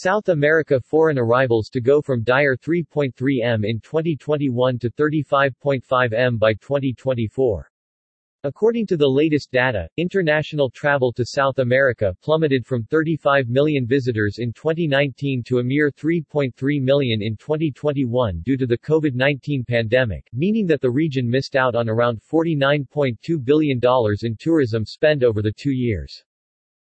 South America foreign arrivals to go from dire 3.3 m in 2021 to 35.5 m by 2024. According to the latest data, international travel to South America plummeted from 35 million visitors in 2019 to a mere 3.3 million in 2021 due to the COVID-19 pandemic, meaning that the region missed out on around $49.2 billion in tourism spend over the two years.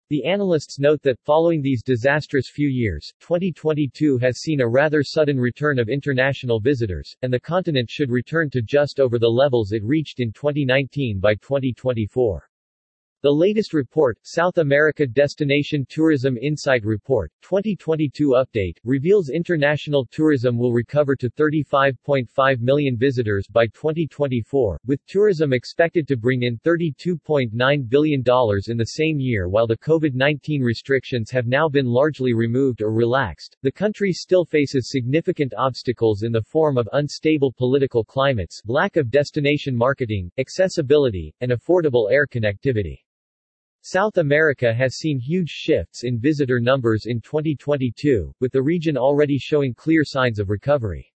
The analysts note that, following these disastrous few years, 2022 has seen a rather sudden return of international visitors, and the continent should return to just over the levels it reached in 2019 by 2024. The latest report, South America Destination Tourism Insight Report, 2022 update, reveals international tourism will recover to 35.5 million visitors by 2024, with tourism expected to bring in $32.9 billion in the same year while the COVID-19 restrictions have now been largely removed or relaxed. The country still faces significant obstacles in the form of unstable political climates, lack of destination marketing, accessibility, and affordable air connectivity. South America has seen huge shifts in visitor numbers in 2022, with the region already showing clear signs of recovery.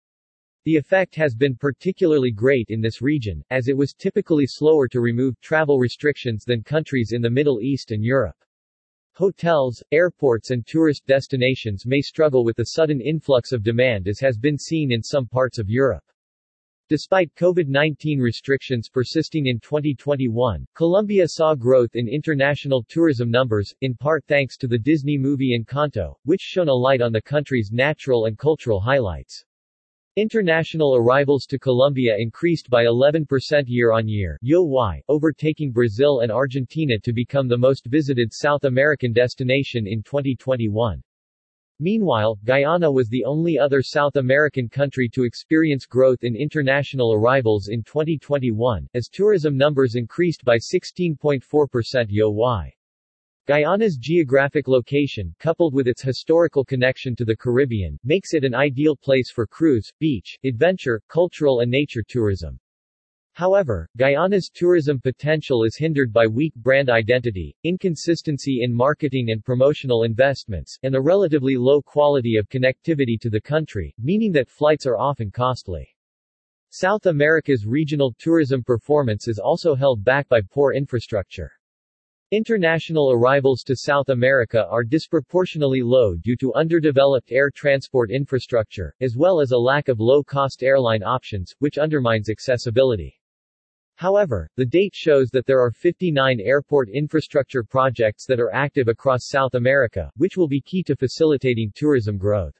The effect has been particularly great in this region, as it was typically slower to remove travel restrictions than countries in the Middle East and Europe. Hotels, airports and tourist destinations may struggle with the sudden influx of demand as has been seen in some parts of Europe. Despite COVID-19 restrictions persisting in 2021, Colombia saw growth in international tourism numbers, in part thanks to the Disney movie Encanto, which shone a light on the country's natural and cultural highlights. International arrivals to Colombia increased by 11% year-on-year, YoY, overtaking Brazil and Argentina to become the most visited South American destination in 2021. Meanwhile, Guyana was the only other South American country to experience growth in international arrivals in 2021, as tourism numbers increased by 16.4% YoY. Guyana's geographic location, coupled with its historical connection to the Caribbean, makes it an ideal place for cruise, beach, adventure, cultural and nature tourism. However, Guyana's tourism potential is hindered by weak brand identity, inconsistency in marketing and promotional investments, and the relatively low quality of connectivity to the country, meaning that flights are often costly. South America's regional tourism performance is also held back by poor infrastructure. International arrivals to South America are disproportionately low due to underdeveloped air transport infrastructure, as well as a lack of low-cost airline options, which undermines accessibility. However, the date shows that there are 59 airport infrastructure projects that are active across South America, which will be key to facilitating tourism growth.